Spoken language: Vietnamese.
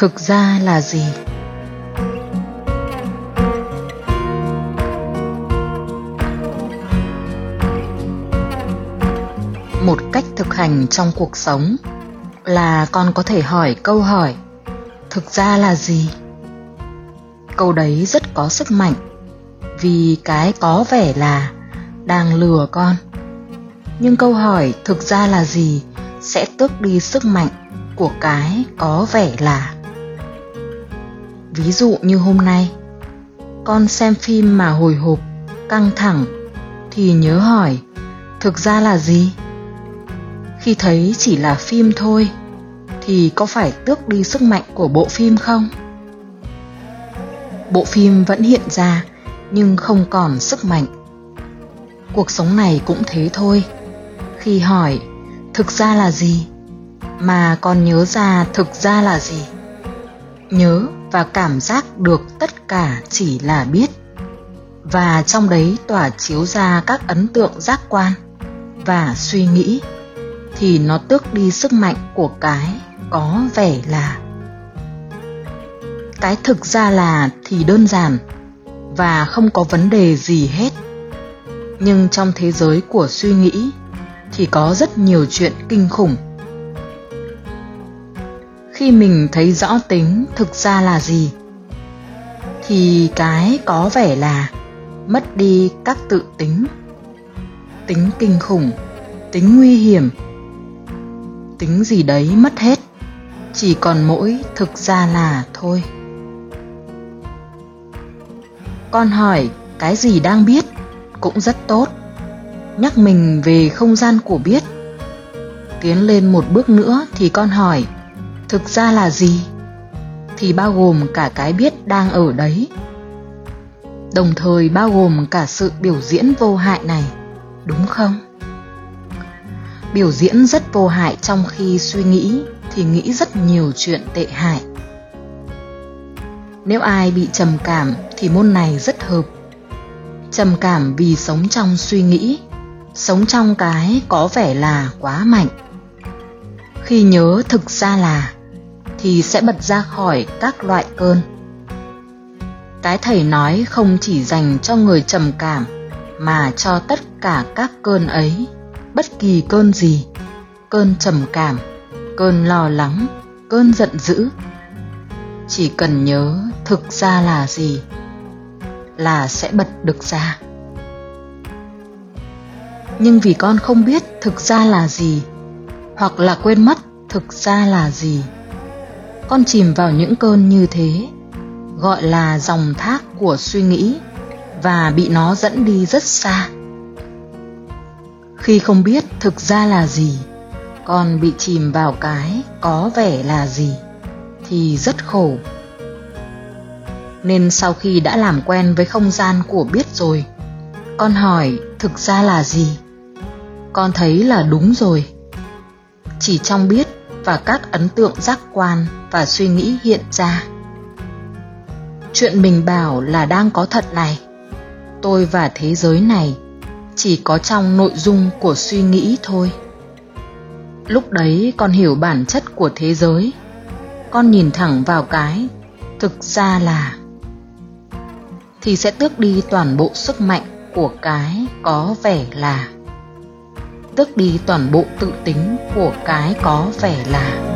thực ra là gì? Một cách thực hành trong cuộc sống là con có thể hỏi câu hỏi, thực ra là gì? Câu đấy rất có sức mạnh, vì cái có vẻ là đang lừa con. Nhưng câu hỏi thực ra là gì? sẽ tước đi sức mạnh của cái có vẻ là ví dụ như hôm nay, con xem phim mà hồi hộp, căng thẳng, thì nhớ hỏi, thực ra là gì? Khi thấy chỉ là phim thôi, thì có phải tước đi sức mạnh của bộ phim không? Bộ phim vẫn hiện ra, nhưng không còn sức mạnh. Cuộc sống này cũng thế thôi. Khi hỏi, thực ra là gì? mà còn nhớ ra thực ra là gì? nhớ và cảm giác được tất cả chỉ là biết. Và trong đấy tỏa chiếu ra các ấn tượng giác quan và suy nghĩ, thì nó tước đi sức mạnh của cái có vẻ là. Cái thực ra là thì đơn giản và không có vấn đề gì hết. Nhưng trong thế giới của suy nghĩ thì có rất nhiều chuyện kinh khủng khi mình thấy rõ tính thực ra là gì, thì cái có vẻ là mất đi các tự tính. Tính kinh khủng, tính nguy hiểm, tính gì đấy mất hết, chỉ còn mỗi thực ra là thôi. Con hỏi, cái gì đang biết cũng rất tốt. Nhắc mình về không gian của biết. Tiến lên một bước nữa thì con hỏi thực ra là gì? Thì bao gồm cả cái biết đang ở đấy. Đồng thời bao gồm cả sự biểu diễn vô hại này, đúng không? Biểu diễn rất vô hại trong khi suy nghĩ thì nghĩ rất nhiều chuyện tệ hại. Nếu ai bị trầm cảm thì môn này rất hợp. Trầm cảm vì sống trong suy nghĩ, sống trong cái có vẻ là quá mạnh. Khi nhớ thực ra là thì sẽ bật ra khỏi các loại cơn. Cái thầy nói không chỉ dành cho người trầm cảm, mà cho tất cả các cơn ấy, bất kỳ cơn gì. Cơn trầm cảm, cơn lo lắng, cơn giận dữ. Chỉ cần nhớ thực ra là gì, là sẽ bật được ra. Nhưng vì con không biết thực ra là gì, hoặc là quên mất thực ra là gì con chìm vào những cơn như thế, gọi là dòng thác của suy nghĩ, và bị nó dẫn đi rất xa. Khi không biết thực ra là gì, con bị chìm vào cái có vẻ là gì, thì rất khổ. Nên sau khi đã làm quen với không gian của biết rồi, con hỏi thực ra là gì? Con thấy là đúng rồi. Chỉ trong biết và các ấn tượng giác quan và suy nghĩ hiện ra. Chuyện mình bảo là đang có thật này. Tôi và thế giới này chỉ có trong nội dung của suy nghĩ thôi. Lúc đấy con hiểu bản chất của thế giới. Con nhìn thẳng vào cái, thực ra là thì sẽ tước đi toàn bộ sức mạnh của cái có vẻ là tước đi toàn bộ tự tính của cái có vẻ là.